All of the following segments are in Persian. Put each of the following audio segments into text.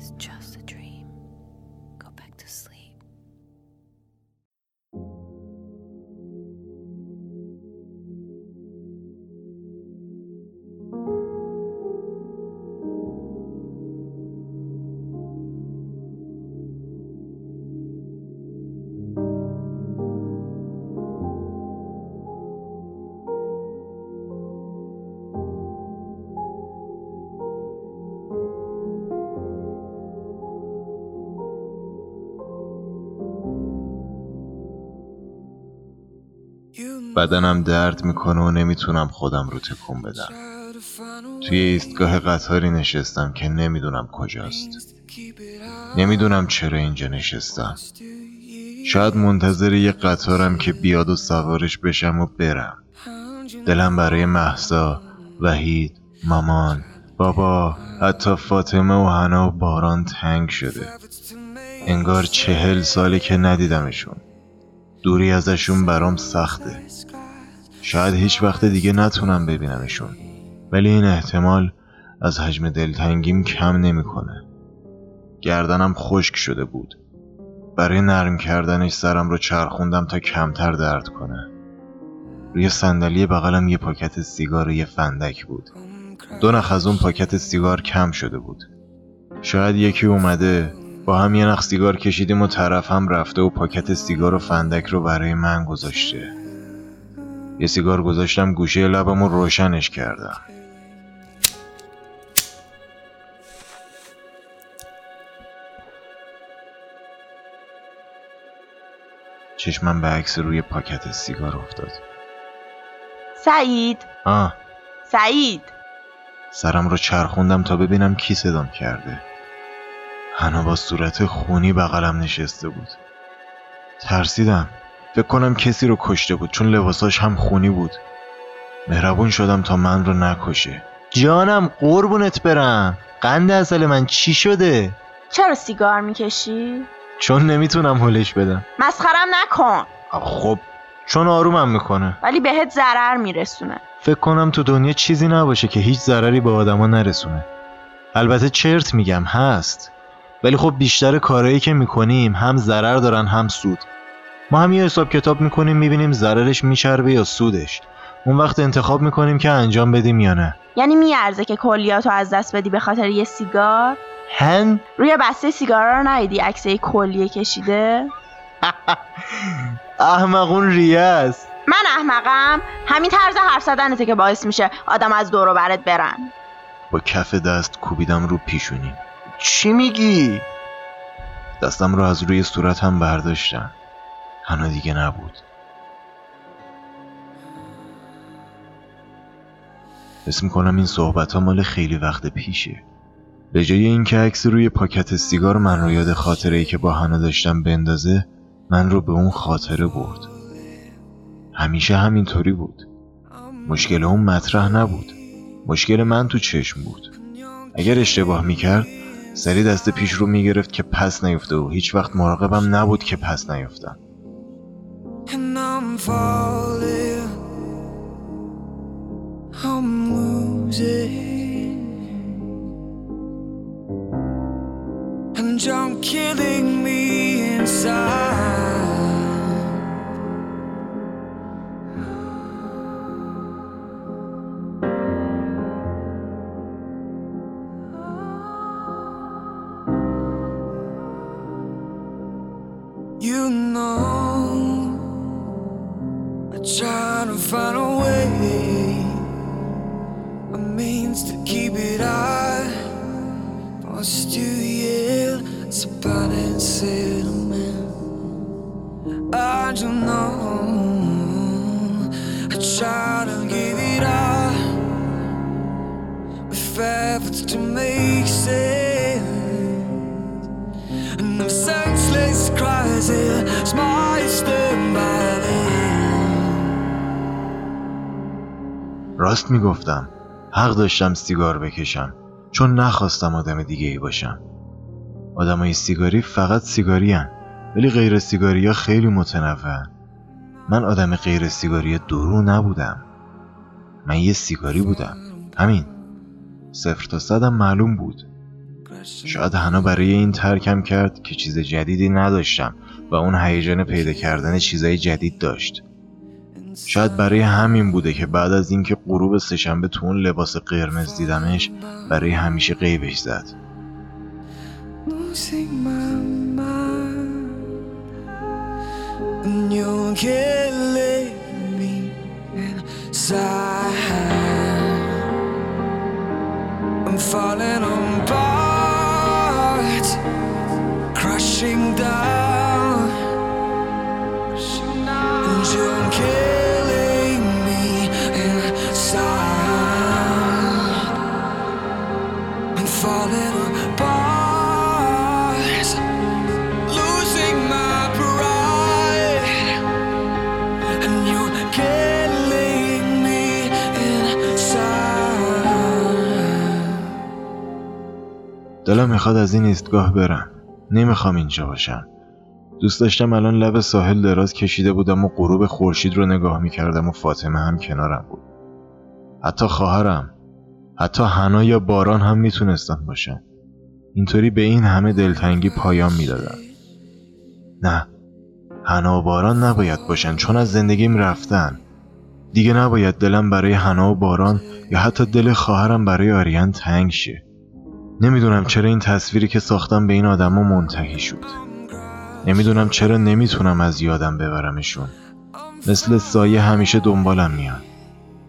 is just بدنم درد می‌کنه و نمی‌تونم خودم رو تکون بدم. توی ایستگاه قطاری نشستم که نمی‌دونم کجاست. نمی‌دونم چرا اینجا نشستم. شاید منتظر یه قطارم که بیاد و سوارش بشم و برم. دلم برای محسا وحید مامان بابا حتی فاطمه و هنا و باران تنگ شده. انگار چهل ساله که ندیدمشون. دوری ازشون برام سخته. شاید هیچ وقت دیگه نتونم ببینمشون. ولی این احتمال از حجم دلتنگیم کم نمی‌کنه. گردنم خشک شده بود. برای نرم کردنش سرم رو چرخوندم تا کمتر درد کنه. روی صندلی بغلم یه پاکت سیگار و یه فندک بود. دو نخ از اون پاکت سیگار کم شده بود. شاید یکی اومده با هم یه نخ سیگار کشیدیم و طرف هم رفته و پاکت سیگار و فندک رو برای من گذاشته. یه سیگار گذاشتم گوشه لبم رو روشنش کردم. چشمم به عکس روی پاکت سیگار افتاد. سعید؟ آه. سعید؟ سرم رو چرخوندم تا ببینم کی صدام کرده. هنا با صورت خونی بغلم نشسته بود. ترسیدم. فکر کنم کسی رو کشته بود چون لباساش هم خونی بود. مهربون شدم تا من رو نکشه. جانم قربونت برم. قند اصل من چی شده؟ چرا سیگار می‌کشی؟ چون نمی‌تونم حلش بدم. مسخرم نکن. خب چون آرومم می‌کنه. ولی بهت ضرر میرسونه. فکر کنم تو دنیا چیزی نباشه که هیچ ضرری به آدما نرسونه. البته چرت میگم هست. ولی خب بیشتر کارهایی که می‌کنیم هم ضرر دارن هم سود. ما هم یه حساب کتاب می‌کنیم می‌بینیم ضررش میچربه یا سودش. اون وقت انتخاب می‌کنیم که انجام بدیم یا نه. یعنی میارزه که کلیاتو از دست بدی به خاطر یه سیگار؟ هن؟ روی بسته سیگارا رو ندیدی عکسه کلیه کشیده؟ احمقون ریه است. من احمقم. همین طرز حرف زدنته که باعث میشه آدم از دور برت برن. با کف دست کوبیدم رو پیشونی چی میگی؟ دستم رو از روی صورتم برداشتم هنو دیگه نبود. اسم کنم این صحبت ها مال خیلی وقت پیشه. به جای اینکه عکس روی پاکت سیگار من رو یاد خاطره ای که با هنا داشتم بندازه من رو به اون خاطره برد. همیشه همینطوری بود. مشکل اون مطرح نبود. مشکل من تو چشم بود. اگر اشتباه می‌کرد سری دست پیش رو می‌گرفت که پس نیفته و هیچ وقت مراقبم نبود که پس نیفتم. Killing me inside. Find a way A means to keep it. Out But still yet It's about settlement. I don't know. I try to give it up With efforts to make sense راست می‌گفتم. حق داشتم سیگار بکشم چون نخواستم آدم دیگه ای باشم. آدمای سیگاری فقط سیگاری هن. ولی غیر سیگاری ها خیلی متنوع من آدم غیر سیگاری درو نبودم. من یه سیگاری بودم. همین. صفر تا صدم معلوم بود. شاید هنا برای این ترکم کرد که چیز جدیدی نداشتم و اون هیجان پیدا کردن چیزای جدید داشت. شاید برای همین بوده که بعد از اینکه غروب سهشنبه تو اون لباس قرمز دیدمش برای همیشه قیبش زد down. And you دلم می‌خواد از این ایستگاه برم. نمی‌خوام اینجا باشم. دوست داشتم الان لب ساحل دراز کشیده بودم و غروب خورشید رو نگاه می‌کردم و فاطمه هم کنارم بود. حتی خواهرم حتی حنا یا باران هم می‌تونستن باشن. اینطوری به این همه دلتنگی پایان می‌دادن نه حنا و باران نباید باشن چون از زندگیم رفتن. دیگه نباید دلم برای حنا و باران یا حتی دل خواهرم برای آریان تنگ شه. نمی‌دونم چرا این تصویری که ساختم به این آدما منتهی شد. نمی‌دونم چرا نمی‌تونم از یادم ببرمشون. مثل سایه همیشه دنبالم میان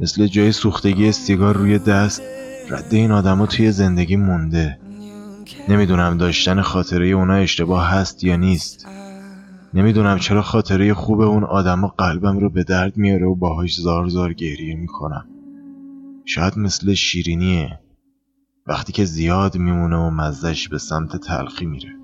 مثل جای سوختگی سیگار روی دست رد این آدما توی زندگی مونده. نمی‌دونم داشتن خاطره اونا اشتباه هست یا نیست. نمی‌دونم چرا خاطره خوب اون آدم و قلبم رو به درد میاره و باهاش زار زار گریه می‌کنم. شاید مثل شیرینیه. وقتی که زیاد میمونه و مزش به سمت تلخی میره.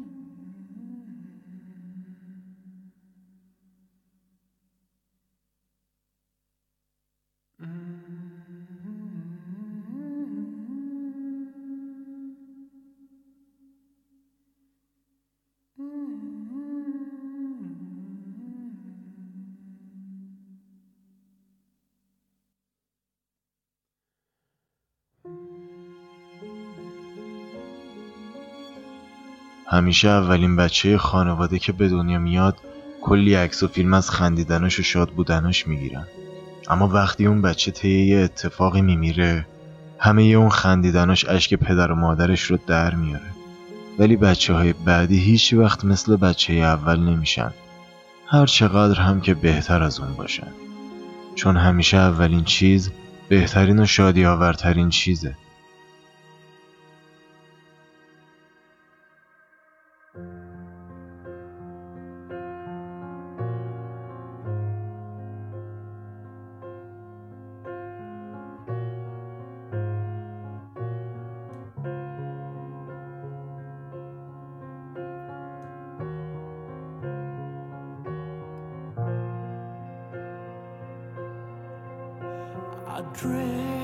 همیشه اولین بچه خانواده که به دنیا میاد کلی عکس و فیلم از خندیدناش و شاد بودناش می‌گیرن. اما وقتی اون بچه طی یه اتفاقی میمیره همه اون خندیدناش اشک پدر و مادرش رو در میاره. ولی بچه های بعدی هیچ وقت مثل بچه اول نمیشن. هر چقدر هم که بهتر از اون باشن. چون همیشه اولین چیز بهترین و شادی آورترین چیزه. dream.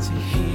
To hear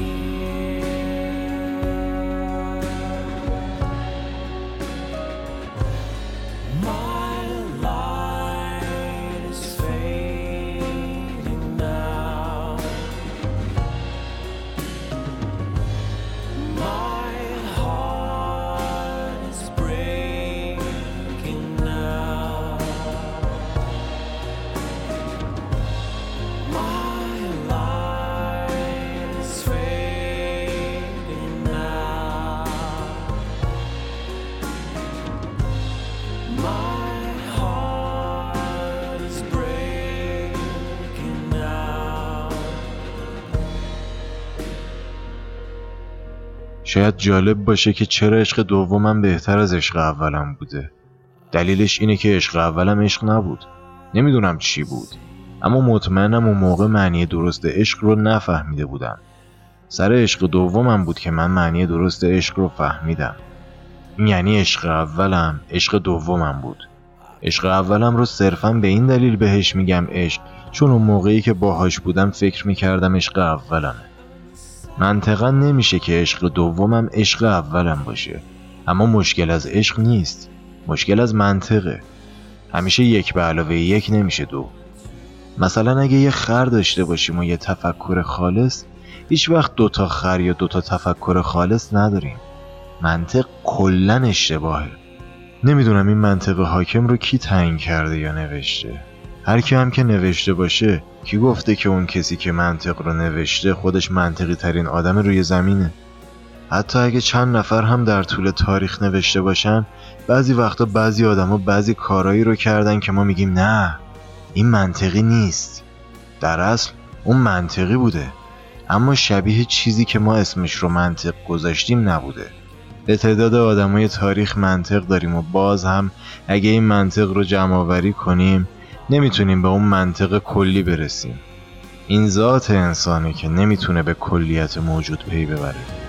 شاید جالب باشه که چرا عشق دومم بهتر از عشق اولم بوده. دلیلش اینه که عشق اولم عشق نبود. نمی‌دونم چی بود. اما مطمئنم اون موقع معنی درست عشق رو نفهمیده بودم سر عشق دومم بود که من معنی درست عشق رو فهمیدم. این یعنی عشق اولم عشق دومم بود. عشق اولم رو صرفا به این دلیل بهش میگم عشق چون اون موقعی که باهاش بودم فکر می‌کردم عشق اولمه. منطقا نمیشه که عشق دومم عشق اولم باشه. اما مشکل از عشق نیست. مشکل از منطقه. همیشه یک به علاوه یک نمیشه دو. مثلا اگه یه خر داشته باشیم و یه تفکر خالص هیچ وقت دوتا خر یا دوتا تفکر خالص نداریم. منطق کلا اشتباهه. نمی‌دونم این منطق حاکم رو کی تعیین کرده یا نوشته. هر کی هم که نوشته باشه کی گفته که اون کسی که منطق رو نوشته خودش منطقی ترین آدم روی زمینه؟ حتی اگه چند نفر هم در طول تاریخ نوشته باشن بعضی وقتا بعضی آدما بعضی کارایی رو کردن که ما میگیم نه این منطقی نیست. در اصل اون منطقی بوده. اما شبیه چیزی که ما اسمش رو منطق گذاشتیم نبوده. به تعداد آدمای تاریخ منطق داریم و باز هم اگه این منطق رو جمع آوری کنیم نمی‌تونیم به اون منطق کلی برسیم. این ذات انسانه که نمی‌تونه به کلیت موجود پی ببره.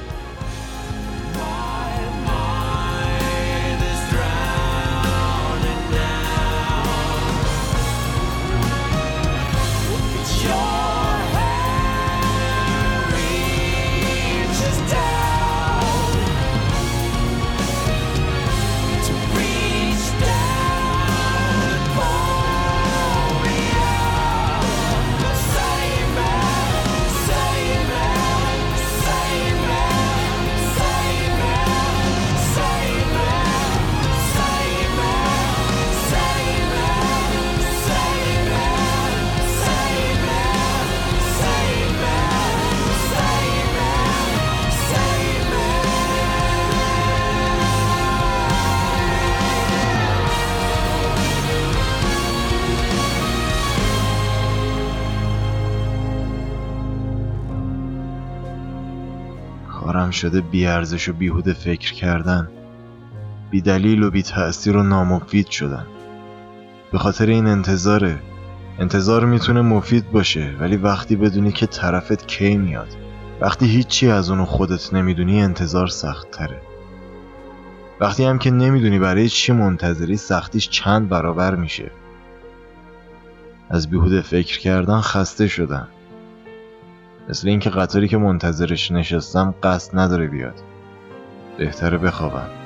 کارم شده بیارزش و بیهوده فکر کردن بی دلیل و بی تأثیر و نامفید شدن. به خاطر این انتظاره. انتظار می‌تونه مفید باشه ولی وقتی بدونی که طرفت کی میاد وقتی هیچی از اونو خودت نمی‌دونی انتظار سخت تره وقتی هم که نمی‌دونی برای چی منتظری سختیش چند برابر میشه. از بیهوده فکر کردن خسته شدم مثل اینکه قطاری که منتظرش نشستم قصد نداره بیاد. بهتره بخوابم.